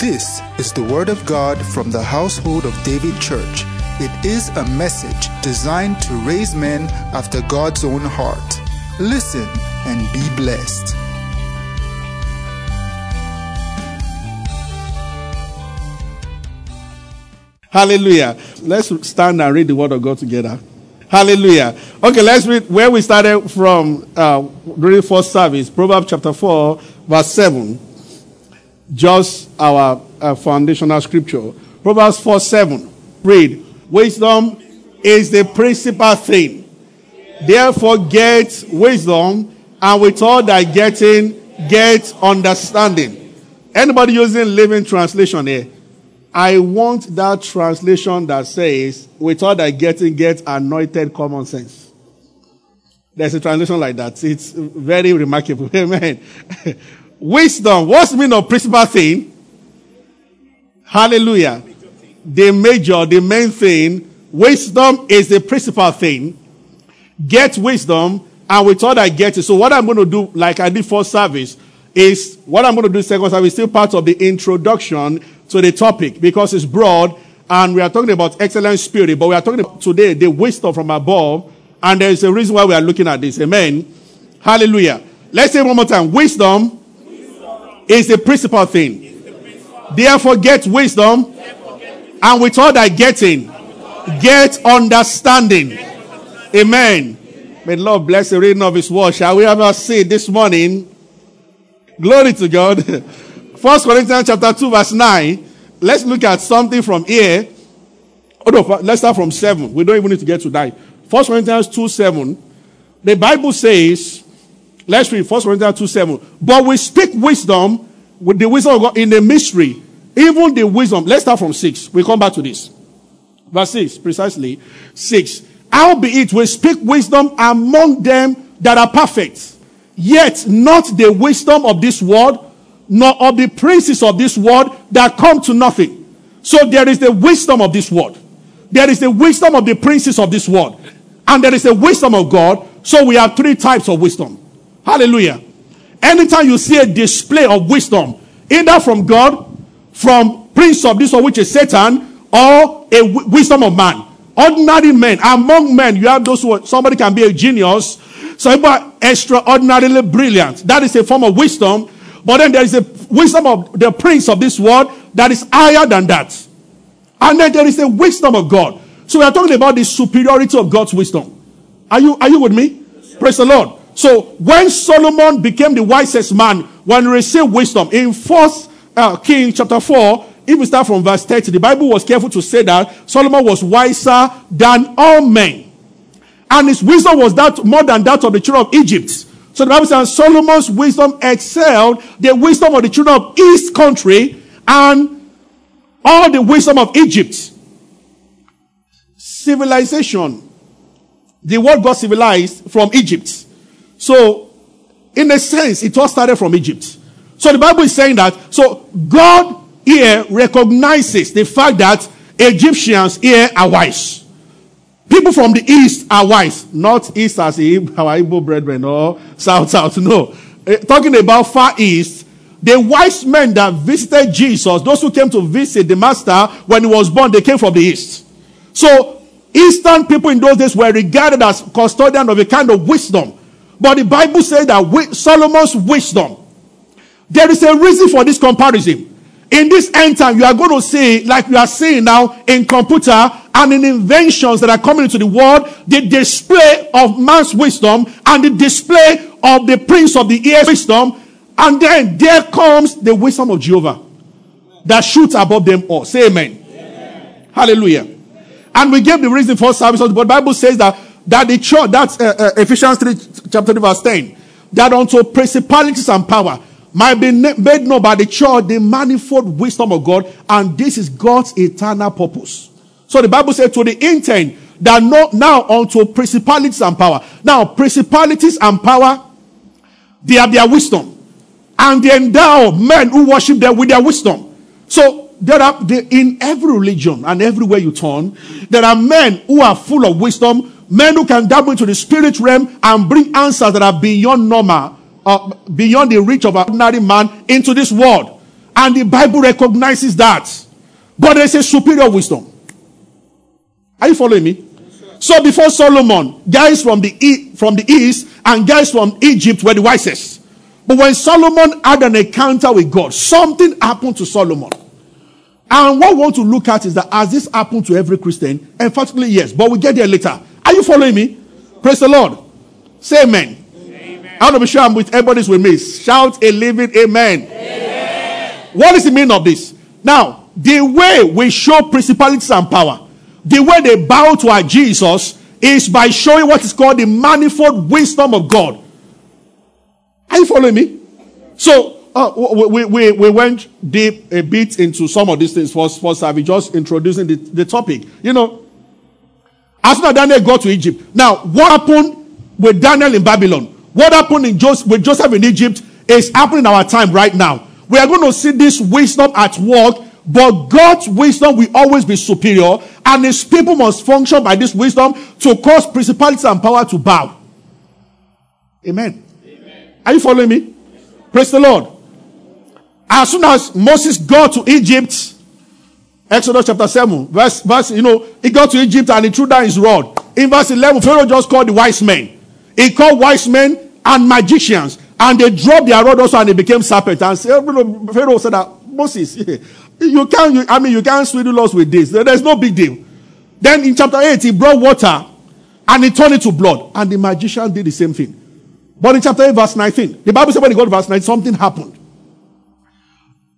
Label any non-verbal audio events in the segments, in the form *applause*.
This is the Word of God from the household of David Church. It is a message designed to raise men after God's own heart. Listen and be blessed. Hallelujah. Let's stand and read the Word of God together. Hallelujah. Okay, let's read where we started from uh, during first service, Proverbs chapter 4, verse 7. Just our uh, foundational scripture. Proverbs 4 7. Read. Wisdom is the principal thing. Therefore, get wisdom, and with all thy getting, get understanding. Anybody using Living Translation here? I want that translation that says, with all thy getting, get anointed common sense. There's a translation like that. It's very remarkable. *laughs* Amen. Wisdom. What's the meaning of principal thing? Hallelujah. The major, the main thing. Wisdom is the principal thing. Get wisdom, and with all I get it. So what I'm going to do, like I did for service, is what I'm going to do second service, still part of the introduction to the topic because it's broad and we are talking about excellent spirit, but we are talking about today the wisdom from above, and there is a reason why we are looking at this. Amen. Hallelujah. Let's say one more time. Wisdom, is the principal thing. Therefore, get wisdom, and with all that getting, get understanding. Amen. May the Lord bless the reading of His word. Shall we ever see this morning? Glory to God. *laughs* First Corinthians chapter 2, verse 9. Let's look at something from here. Oh, no, let's start from 7. We don't even need to get to that. First Corinthians 2, 7. The Bible says, let's read First Corinthians 2, 7. But we speak wisdom with the wisdom of God in the mystery. Even the wisdom. Let's start from 6. We come back to this. Verse 6, precisely. 6. Albeit we speak wisdom among them that are perfect, yet not the wisdom of this world nor of the princes of this world that come to nothing. So there is the wisdom of this world. There is the wisdom of the princes of this world. And there is the wisdom of God. So we have three types of wisdom. Hallelujah. Anytime you see a display of wisdom, either from God, from prince of this world, which is Satan, or a w- wisdom of man. Ordinary men, among men, you have those who are, somebody can be a genius, some are extraordinarily brilliant. That is a form of wisdom. But then there is a wisdom of the prince of this world that is higher than that. And then there is a wisdom of God. So we are talking about the superiority of God's wisdom. Are you, are you with me? Praise the Lord. So when Solomon became the wisest man, when he received wisdom, in First uh, King chapter 4, if we start from verse 30, the Bible was careful to say that Solomon was wiser than all men. And his wisdom was that more than that of the children of Egypt. So the Bible says Solomon's wisdom excelled the wisdom of the children of East country and all the wisdom of Egypt. Civilization. The world got civilized from Egypt. So, in a sense, it all started from Egypt. So the Bible is saying that, so God here recognizes the fact that Egyptians here are wise. People from the east are wise, not east as *laughs* our Igbo brethren or south south. No, uh, talking about far east, the wise men that visited Jesus, those who came to visit the master when he was born, they came from the east. So eastern people in those days were regarded as custodian of a kind of wisdom. But the Bible says that Solomon's wisdom, there is a reason for this comparison. In this end time, you are going to see, like we are seeing now in computer and in inventions that are coming into the world, the display of man's wisdom and the display of the prince of the air wisdom. And then there comes the wisdom of Jehovah that shoots above them all. Say amen. amen. Hallelujah. And we gave the reason for service, but the Bible says that that the church, that's uh, uh, Ephesians 3, chapter 3, verse 10, that unto principalities and power might be made known by the church the manifold wisdom of God, and this is God's eternal purpose. So the Bible says to the intent that no, now unto principalities and power. Now, principalities and power, they have their wisdom. And they endow men who worship them with their wisdom. So there are in every religion and everywhere you turn, there are men who are full of wisdom, men who can dabble into the spirit realm and bring answers that are beyond normal uh, beyond the reach of an ordinary man into this world. And the Bible recognizes that. But there's a superior wisdom. Are you following me? So before Solomon, guys from the, e- from the east and guys from Egypt were the wisest. But when Solomon had an encounter with God, something happened to Solomon. And what we want to look at is that as this happened to every Christian? Emphatically, yes. But we get there later. Are you following me? Praise the Lord. Say amen. amen. I want to be sure I'm with everybody's with me. Shout a living amen. amen. What is the meaning of this? Now, the way we show principalities and power, the way they bow to our Jesus is by showing what is called the manifold wisdom of God. Are you following me? So, uh, we, we, we went deep a bit into some of these things first, first service, just introducing the, the topic. You know, as soon as Daniel got to Egypt. Now, what happened with Daniel in Babylon? What happened in Joseph, with Joseph in Egypt is happening in our time right now. We are going to see this wisdom at work, but God's wisdom will always be superior, and his people must function by this wisdom to cause principalities and power to bow. Amen. Amen. Are you following me? Praise the Lord. As soon as Moses got to Egypt, Exodus chapter 7, verse, verse, you know, he got to Egypt and he threw down his rod. In verse 11, Pharaoh just called the wise men. He called wise men and magicians, and they dropped their rod also and they became serpents. And Pharaoh said that, Moses, *laughs* you can't, you, I mean, you can't swindle us with this. There's no big deal. Then in chapter 8, he brought water and he turned it to blood. And the magician did the same thing. But in chapter 8, verse 19, the Bible said when he got to verse 19, something happened.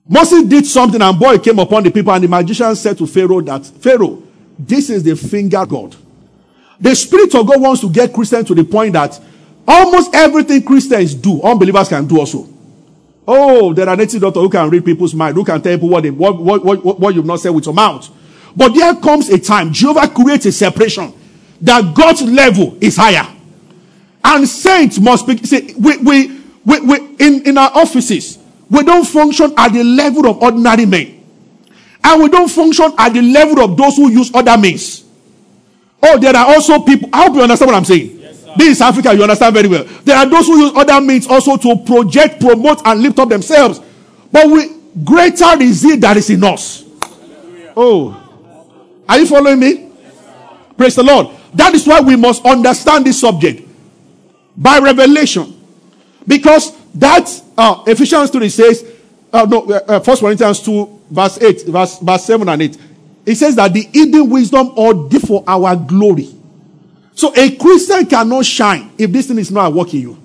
Moses did something and boy came upon the people and the magician said to Pharaoh that, Pharaoh, this is the finger God. The Spirit of God wants to get Christians to the point that almost everything Christians do, unbelievers can do also. Oh, there are native doctors who can read people's mind, who can tell people what, they, what, what, what, what you've not said with your mouth. But there comes a time, Jehovah creates a separation that God's level is higher. And saints must be, see, we, we, we, we in, in our offices, we don't function at the level of ordinary men. And we don't function at the level of those who use other means. Oh, there are also people. I hope you understand what I'm saying. Yes, this is Africa, you understand very well. There are those who use other means also to project, promote, and lift up themselves. But we greater is it that is in us. Oh. Are you following me? Praise the Lord. That is why we must understand this subject by revelation. Because that uh, Ephesians 3 says, uh, no, uh, uh, First Corinthians 2, verse 8, verse, verse 7 and 8. It says that the hidden wisdom or for our glory. So a Christian cannot shine if this thing is not working you.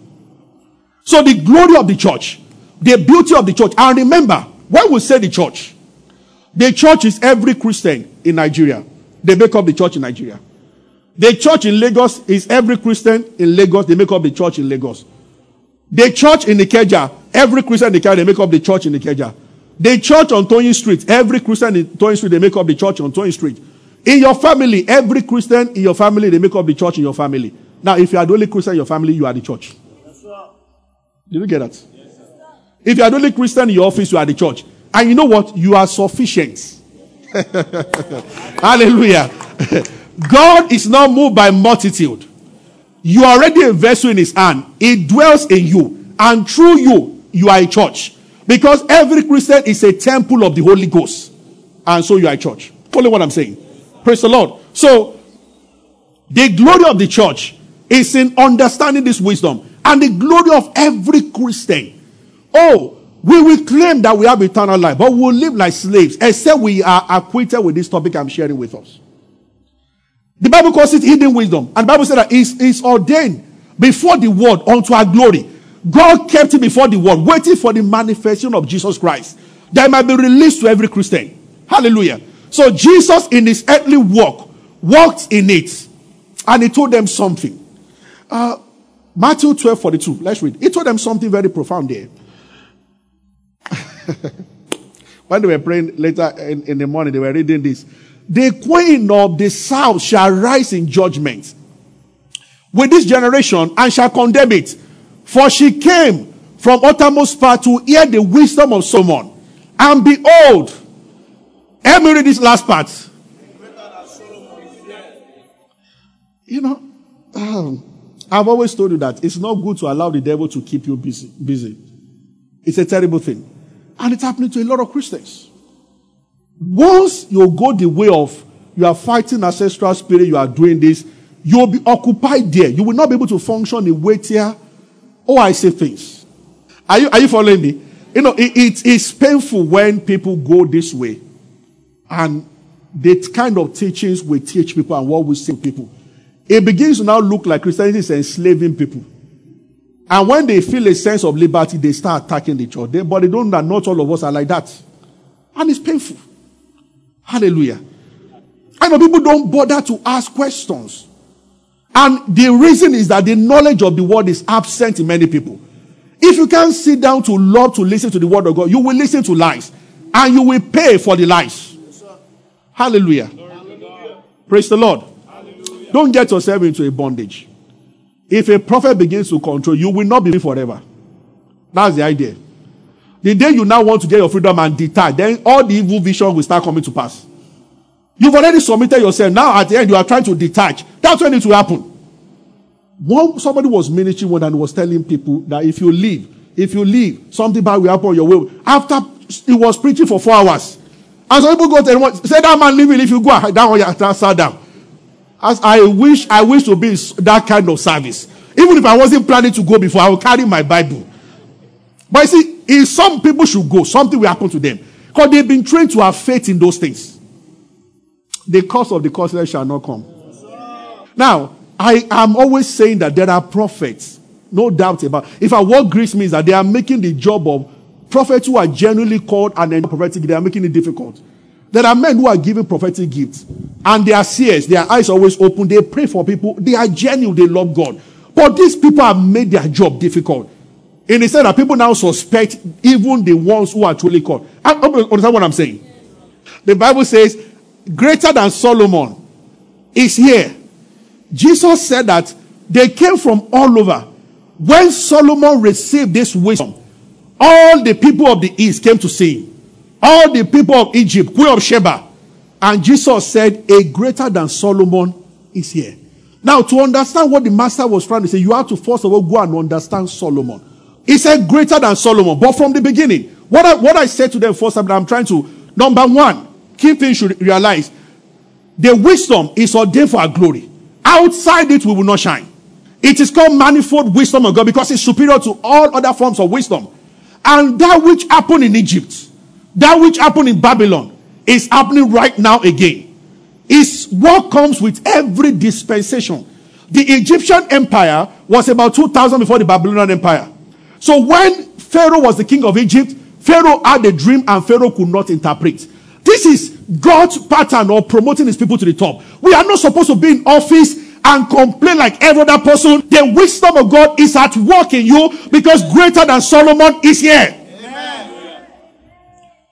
So the glory of the church, the beauty of the church, and remember, when we say the church, the church is every Christian in Nigeria. They make up the church in Nigeria. The church in Lagos is every Christian in Lagos. They make up the church in Lagos. The church in Ikeja, every Christian in Ikeja, they make up the church in Ikeja. The church on Toyin Street, every Christian in Toyin Street, they make up the church on Toyin Street. In your family, every Christian in your family, they make up the church in your family. Now, if you are the only Christian in your family, you are the church. Did you get that? If you are the only Christian in your office, you are the church. And you know what? You are sufficient. *laughs* Hallelujah. *laughs* God is not moved by multitude. You are already a vessel in his hand. It dwells in you. And through you, you are a church. Because every Christian is a temple of the Holy Ghost. And so you are a church. Follow what I'm saying. Praise the Lord. So, the glory of the church is in understanding this wisdom. And the glory of every Christian. Oh, we will claim that we have eternal life, but we will live like slaves, except we are acquainted with this topic I'm sharing with us. The Bible calls it hidden wisdom. And the Bible said that it's, it's ordained before the world unto our glory. God kept it before the world, waiting for the manifestation of Jesus Christ that might be released to every Christian. Hallelujah. So Jesus in his earthly walk walked in it and he told them something. Uh, Matthew 12 42. Let's read. He told them something very profound there. *laughs* when they were praying later in, in the morning, they were reading this. The queen of the south shall rise in judgment with this generation and shall condemn it. For she came from uttermost part to hear the wisdom of Solomon. And behold, let me read this last part. You know, um, I've always told you that it's not good to allow the devil to keep you busy. Busy. It's a terrible thing. And it's happening to a lot of Christians. Once you go the way of you are fighting ancestral spirit, you are doing this, you'll be occupied there. You will not be able to function in weightier, oh, I say things. Are you, are you following me? You know, it, it is painful when people go this way and the kind of teachings we teach people and what we say to people. It begins to now look like Christianity is enslaving people. And when they feel a sense of liberty, they start attacking the church. They, but they don't know that not all of us are like that. And it's painful. Hallelujah. I know people don't bother to ask questions. And the reason is that the knowledge of the word is absent in many people. If you can't sit down to love to listen to the word of God, you will listen to lies. And you will pay for the lies. Yes, Hallelujah. Hallelujah. Praise the Lord. Hallelujah. Don't get yourself into a bondage. If a prophet begins to control, you will not be forever. That's the idea. The day you now want to get your freedom and detach, then all the evil vision will start coming to pass. You've already submitted yourself. Now at the end, you are trying to detach. That's when it will happen. One, somebody was ministering one and was telling people that if you leave, if you leave, something bad will happen on your way. After he was preaching for four hours. And some people go to anyone, say that man leaving if you go down on your down. As I wish, I wish to be that kind of service. Even if I wasn't planning to go before, I will carry my Bible. But you see, if some people should go, something will happen to them. Because they've been trained to have faith in those things. The cost of the costless shall not come. Now, I am always saying that there are prophets. No doubt about. If I what grieves me is that they are making the job of prophets who are genuinely called and then prophetic, they are making it difficult. There are men who are giving prophetic gifts and they are seers, their eyes always open, they pray for people, they are genuine, they love God. But these people have made their job difficult. In the sense that people now suspect even the ones who are truly called. I understand what I'm saying? The Bible says, greater than Solomon is here. Jesus said that they came from all over. When Solomon received this wisdom, all the people of the east came to see him. All the people of Egypt, Queen of Sheba. And Jesus said, A greater than Solomon is here. Now, to understand what the master was trying to say, you have to first of all go and understand Solomon. He said greater than Solomon. But from the beginning, what I, what I said to them first I'm trying to, number one, key thing should realize, the wisdom is ordained for our glory. Outside it, we will not shine. It is called manifold wisdom of God because it's superior to all other forms of wisdom. And that which happened in Egypt, that which happened in Babylon, is happening right now again. Is what comes with every dispensation. The Egyptian empire was about 2000 before the Babylonian empire. So when Pharaoh was the king of Egypt, Pharaoh had a dream and Pharaoh could not interpret. This is God's pattern of promoting his people to the top. We are not supposed to be in office and complain like every other person. The wisdom of God is at work in you because greater than Solomon is here. Amen.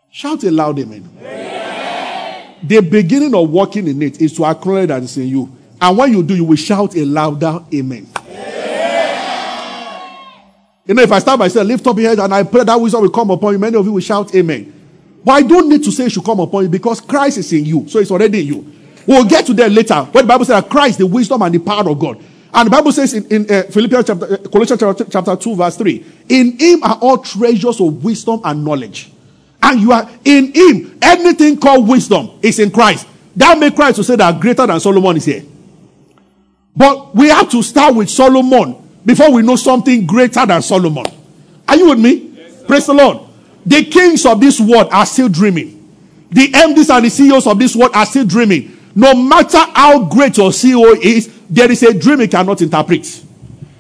Shout a loud amen. amen. The beginning of working in it is to acknowledge that it's in you. And when you do, you will shout a louder amen. You know, if I start by saying, lift up your head and I pray that wisdom will come upon you, many of you will shout amen. But I don't need to say it should come upon you because Christ is in you. So it's already in you. We'll get to that later. Where the Bible says that Christ, the wisdom and the power of God. And the Bible says in, in uh, Philippians chapter, uh, Colossians chapter, chapter 2, verse 3, in him are all treasures of wisdom and knowledge. And you are in him. Anything called wisdom is in Christ. That makes Christ to say that greater than Solomon is here. But we have to start with Solomon before we know something greater than Solomon. Are you with me? Yes, Praise the Lord. The kings of this world are still dreaming. The MDs and the CEOs of this world are still dreaming. No matter how great your CEO is, there is a dream he cannot interpret.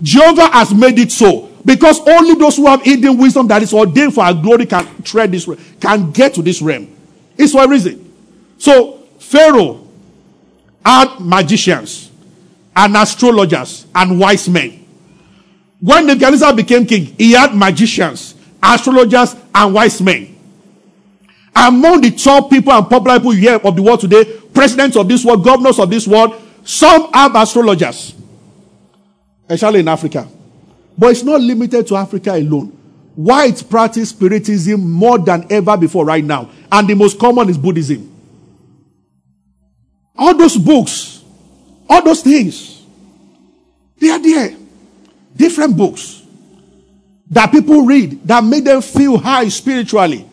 Jehovah has made it so because only those who have hidden wisdom that is ordained for our glory can tread this can get to this realm. It's for a reason. So Pharaoh had magicians and astrologers and wise men. When Nebuchadnezzar became king, he had magicians astrologers, and wise men. Among the top people and popular people hear of the world today, presidents of this world, governors of this world, some have astrologers, especially in Africa. But it's not limited to Africa alone. Whites practice spiritism more than ever before right now. And the most common is Buddhism. All those books, all those things, they are there. Different books that people read that make them feel high spiritually.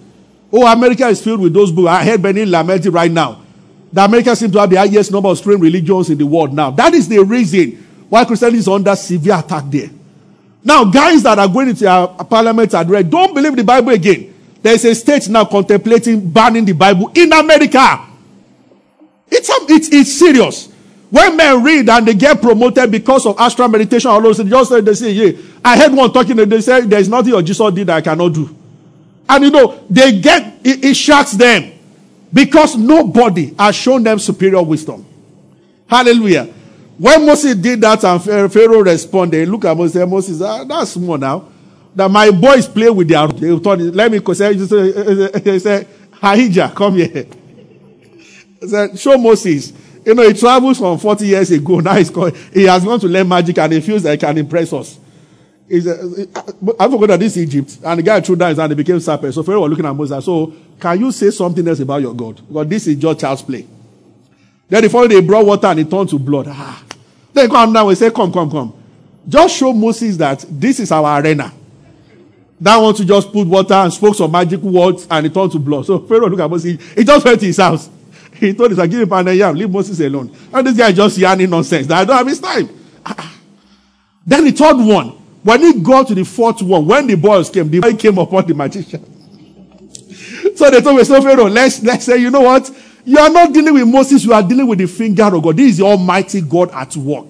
Oh, America is filled with those books. I heard Benny lamenting right now. The America seems to have the highest number of strange religions in the world now. That is the reason why Christianity is under severe attack there. Now, guys that are going into our parliament address, don't believe the Bible again. There's a state now contemplating banning the Bible in America. It's, it's, it's serious. When men read and they get promoted because of astral meditation, all those, just they say, yeah. I heard one talking and they say, there's nothing your Jesus did that I cannot do. And you know, they get, it, it shocks them because nobody has shown them superior wisdom. Hallelujah. When Moses did that and Pharaoh responded, look at Moses, Moses, ah, that's small now. That my boys play with their, they thought, let me say, he said, *laughs* Ahijah, come here. *laughs* He said, show Moses. You know, he travels from 40 years ago. *laughs* Now he's called, he has gone to learn magic and he feels that he can impress us. He's, uh, I forgot that this is Egypt. And the guy threw down his hand and he became serpent. So Pharaoh was looking at Moses. So, can you say something else about your God? Because this is just child's play. Then the following they brought water and it turned to blood. Ah. Then come down and say, Come, come, come. Just show Moses that this is our arena. That one to just put water and spoke some magic words and it turned to blood. So Pharaoh looked at Moses. He just went to his house. He told his son, give him pound and yam, leave Moses alone. And this guy just yarning nonsense. I don't have his time. Ah, ah. then the third one, when he got to the fourth one, when the boys came, the boy came upon the magician. *laughs* so they told me, so Pharaoh, let's, let's say, you know what? You are not dealing with Moses, you are dealing with the finger of God. This is the Almighty God at work.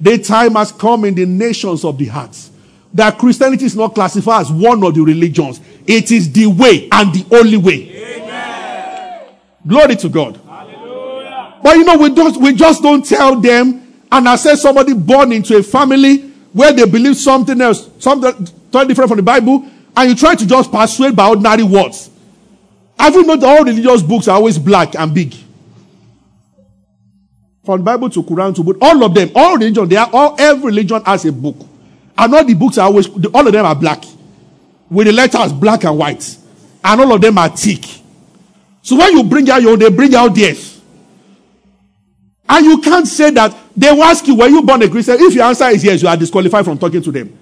The time has come in the nations of the hearts that Christianity is not classified as one of the religions. It is the way and the only way. Amen. Glory to God. But you know, we don't we just don't tell them. And I said somebody born into a family where they believe something else, something totally different from the Bible, and you try to just persuade by ordinary words. Have you noticed all religious books are always black and big? From Bible to Quran to book, all of them, all religion, they are all every religion has a book. And all the books are always all of them are black. With the letters black and white. And all of them are thick. So when you bring out your they bring out theirs. And you can't say that they will ask you, were you born a Christian? If your answer is yes, you are disqualified from talking to them.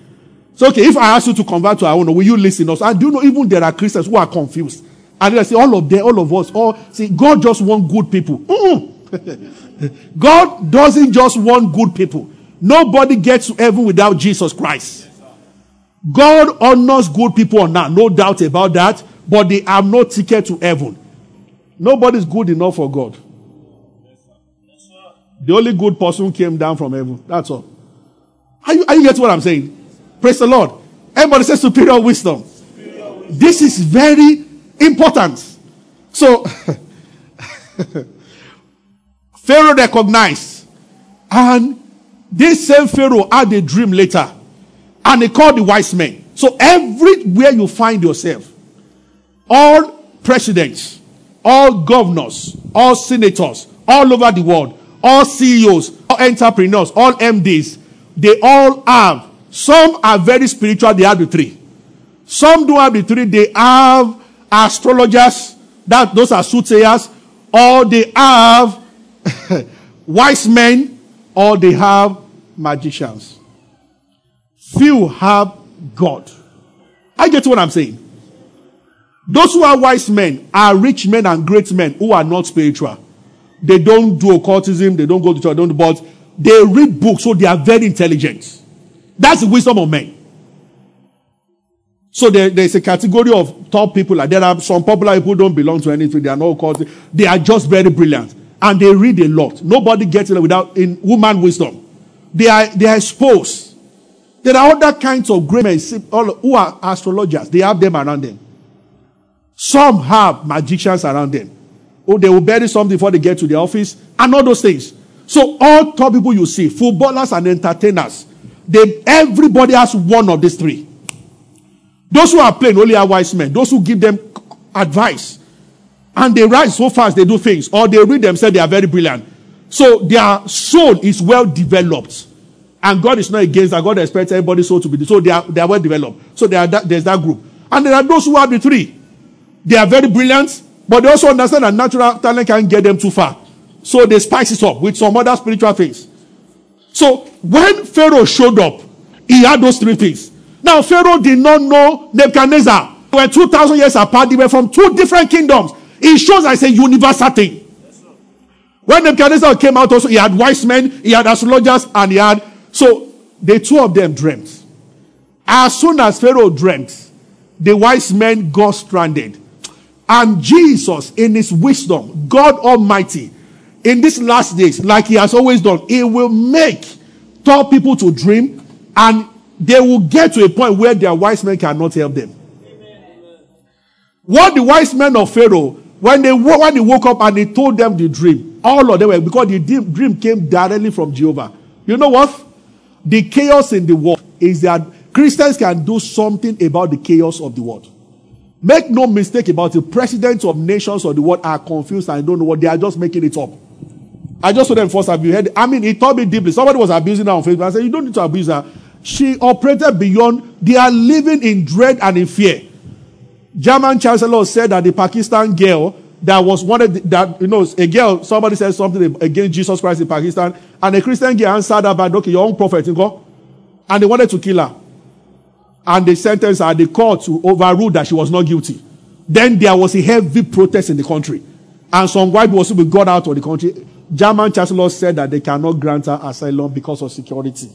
So, okay, if I ask you to convert to our own, will you listen us? And do you know even there are Christians who are confused? And they say, all of them, all of us, all see, God just want good people. *laughs* God doesn't just want good people. Nobody gets to heaven without Jesus Christ. God honors good people or not, no doubt about that, but they have no ticket to heaven. Nobody's good enough for God. The only good person came down from heaven. That's all. Are you, are you getting what I'm saying? Praise the Lord. Everybody says superior wisdom. Superior wisdom. This is very important. So, *laughs* Pharaoh recognized, and this same Pharaoh had a dream later, and he called the wise men. So, everywhere you find yourself, all presidents, all governors, all senators, all over the world, all CEOs, all entrepreneurs, all MDs, they all have. Some are very spiritual, they have the three. Some don't have the three, they have astrologers, that those are soothsayers, or they have *laughs* wise men, or they have magicians. Few have God. I get what I'm saying. Those who are wise men are rich men and great men who are not spiritual. They don't do occultism, they don't go to church, don't, but they read books, so they are very intelligent. That's the wisdom of men. So there, there's a category of top people. Like there are some popular people who don't belong to anything. They are not called. They are just very brilliant, and they read a lot. Nobody gets it without in woman wisdom. They are they are exposed. There are other kinds of great men who are astrologers. They have them around them. Some have magicians around them. Oh, they will bury something before they get to the office, and all those things. So all top people you see, footballers and entertainers, they everybody has one of these three. Those who are playing only are wise men. Those who give them advice, and they rise so fast they do things, or they read themselves, they are very brilliant. So their soul is well developed. And God is not against that. God expects everybody's soul to be so they are they are well developed. So are that, there's that group. And there are those who have the three. They are very brilliant, but they also understand that natural talent can get them too far. So they spice it up with some other spiritual things. So when Pharaoh showed up, he had those three things. Now Pharaoh did not know Nebuchadnezzar. They were 2,000 years apart. They were from two different kingdoms. It shows as a universal thing. When Nebuchadnezzar came out also, he had wise men, he had astrologers, and he had... So, the two of them dreamt. As soon as Pharaoh dreamt, the wise men got stranded. And Jesus, in his wisdom, God Almighty, in these last days, like he has always done, he will make tell people to dream and they will get to a point where their wise men cannot help them. What the wise men of Pharaoh, when they when they woke up and he told them the dream, all of them were because the dream came directly from Jehovah. You know what? The chaos in the world is that Christians can do something about the chaos of the world. Make no mistake about it. Presidents of nations of the world are confused and don't know what they are just making it up. I just saw them first. Have you heard? I mean, it taught me deeply. Somebody was abusing her on Facebook. I said, You don't need to abuse her. She operated beyond, they are living in dread and in fear. German chancellor said that the Pakistan girl that was wanted, that, you know, a girl, somebody said something against Jesus Christ in Pakistan, and a Christian girl answered her by, okay, your own prophet, you go. And they wanted to kill her. And they sentenced her, the court to overrule that she was not guilty. Then there was a heavy protest in the country. And some white people also got out of the country. German chancellor said that they cannot grant her asylum because of security.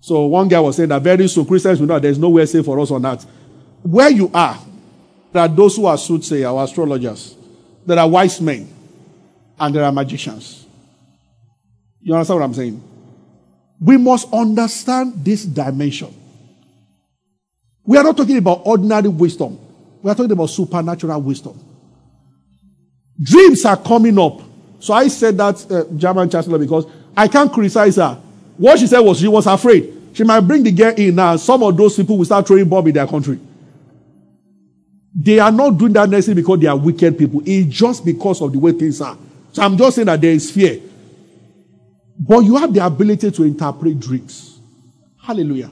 So one guy was saying that very soon Christians will know there's nowhere safe for us on that. Where you are, there are those who are soothsayers, our astrologers. There are wise men, and there are magicians. You understand what I'm saying? We must understand this dimension. We are not talking about ordinary wisdom. We are talking about supernatural wisdom. Dreams are coming up. So I said that uh, German chancellor because I can't criticize her. What she said was she was afraid. She might bring the girl in now. Some of those people will start throwing bomb in their country. They are not doing that necessarily because they are wicked people. It's just because of the way things are. So I'm just saying that there is fear. But you have the ability to interpret dreams. Hallelujah.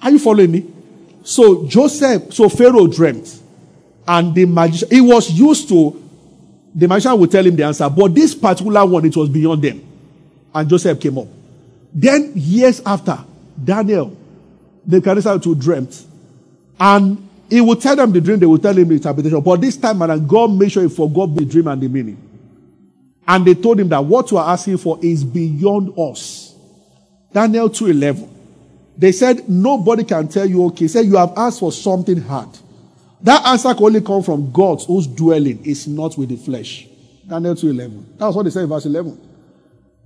Are you following me? So Joseph, so Pharaoh dreamt. And the magician, he was used to, the magician would tell him the answer. But this particular one, it was beyond them. And Joseph came up. Then, years after, Daniel, the Nebuchadnezzar to dreamt. And he would tell them the dream, they would tell him the interpretation. But this time around, God made sure he forgot the dream and the meaning. And they told him that what you are asking for is beyond us. Daniel 2.11. They said, nobody can tell you, okay. He said, you have asked for something hard. That answer can only come from God whose dwelling is not with the flesh. Daniel 2.11. That was what they said in verse 11.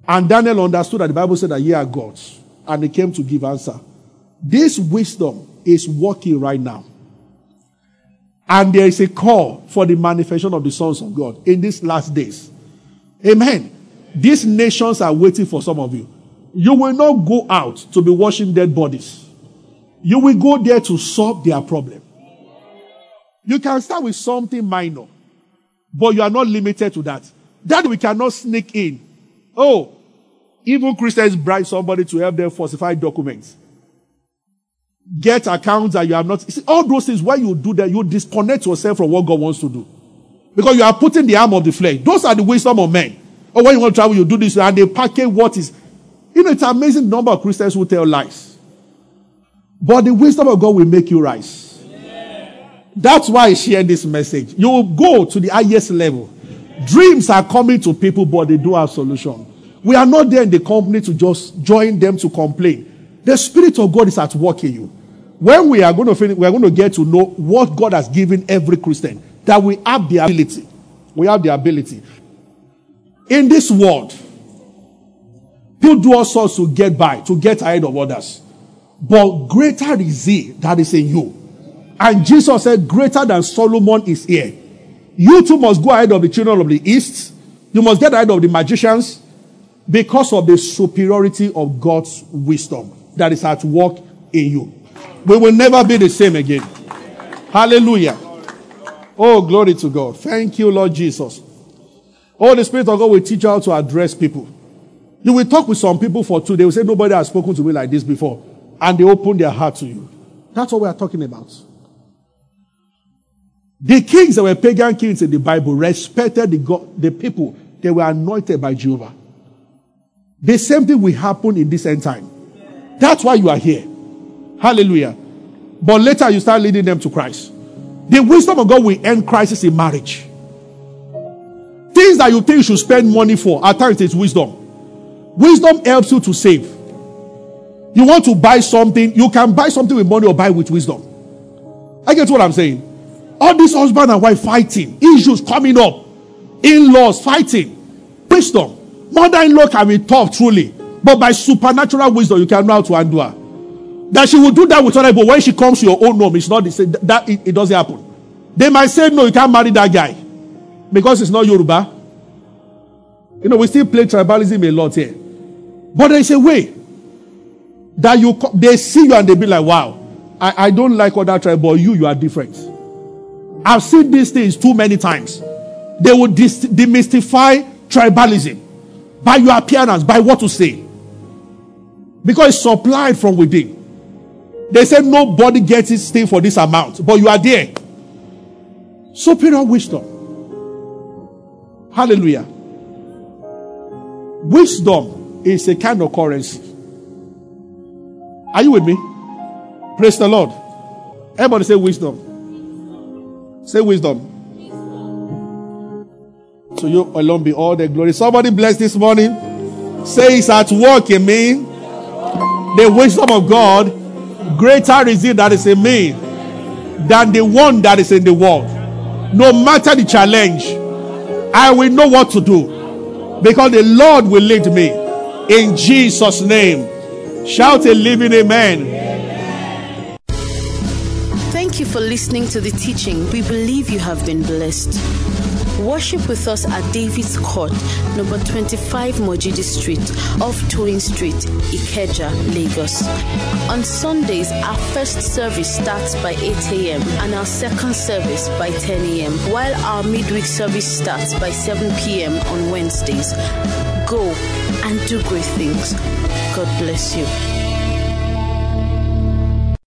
And Daniel understood that the Bible said that ye are gods. And he came to give answer. This wisdom is working right now. And there is a call for the manifestation of the sons of God in these last days. Amen. These nations are waiting for some of you. You will not go out to be washing dead bodies. You will go there to solve their problem. You can start with something minor, but you are not limited to that. That we cannot sneak in. Oh, even Christians bribe somebody to help them falsify documents. Get accounts that you have not. See, all those things, why you do that, you disconnect yourself from what God wants to do. Because you are putting the arm of the flesh. Those are the wisdom of men. Or when you want to travel, you do this, and they package what is. You know, it's amazing number of Christians who tell lies. But the wisdom of God will make you rise. That's why I share this message. You will go to the highest level. Dreams are coming to people, but they do have solution. We are not there in the company to just join them to complain. The Spirit of God is at work in you. When we are going to finish, we are going to get to know what God has given every Christian, that we have the ability. We have the ability. In this world, people do all sorts to get by, to get ahead of others. But greater is He that is in you. And Jesus said, Greater than Solomon is here. You too must go ahead of the children of the East. You must get ahead of the magicians because of the superiority of God's wisdom that is at work in you. We will never be the same again. Hallelujah. Oh, glory to God. Thank you, Lord Jesus. Oh, the Spirit of God will teach you how to address people. You will talk with some people for two. They will say, Nobody has spoken to me like this before. And they open their heart to you. That's what we are talking about. The kings that were pagan kings in the Bible respected the, God, the people. They were anointed by Jehovah. The same thing will happen in this end time. That's why you are here. Hallelujah. But later you start leading them to Christ. The wisdom of God will end crisis in marriage. Things that you think you should spend money for, at times it's wisdom. Wisdom helps you to save. You want to buy something, you can buy something with money or buy with wisdom. I get what I'm saying. All this husband and wife fighting, issues coming up, in laws fighting, wisdom. Mother in law can be tough, truly, but by supernatural wisdom, you can know how to handle her. That she will do that with other but when she comes to your own home, it's not the same. That it, it doesn't happen. They might say, No, you can't marry that guy because it's not Yoruba. You know, we still play tribalism a lot here. But there is a way that you they see you and they be like, Wow, I, I don't like other tribe, but you, you are different. I've seen these things too many times. They will dis- demystify tribalism by your appearance, by what you say. Because it's supplied from within. They said nobody gets this thing for this amount, but you are there. Superior wisdom. Hallelujah. Wisdom is a kind of currency. Are you with me? Praise the Lord. Everybody say wisdom. Say wisdom. To you alone be all the glory. Somebody bless this morning. Say it's at work in me. The wisdom of God, greater is it that is in me than the one that is in the world. No matter the challenge, I will know what to do because the Lord will lead me. In Jesus' name. Shout a living amen. Thank you for listening to the teaching. We believe you have been blessed. Worship with us at David's Court, number 25 Mojidi Street, off Toyin Street, Ikeja, Lagos. On Sundays, our first service starts by 8 a.m. and our second service by 10 a.m., while our midweek service starts by 7 p.m. on Wednesdays. Go and do great things. God bless you.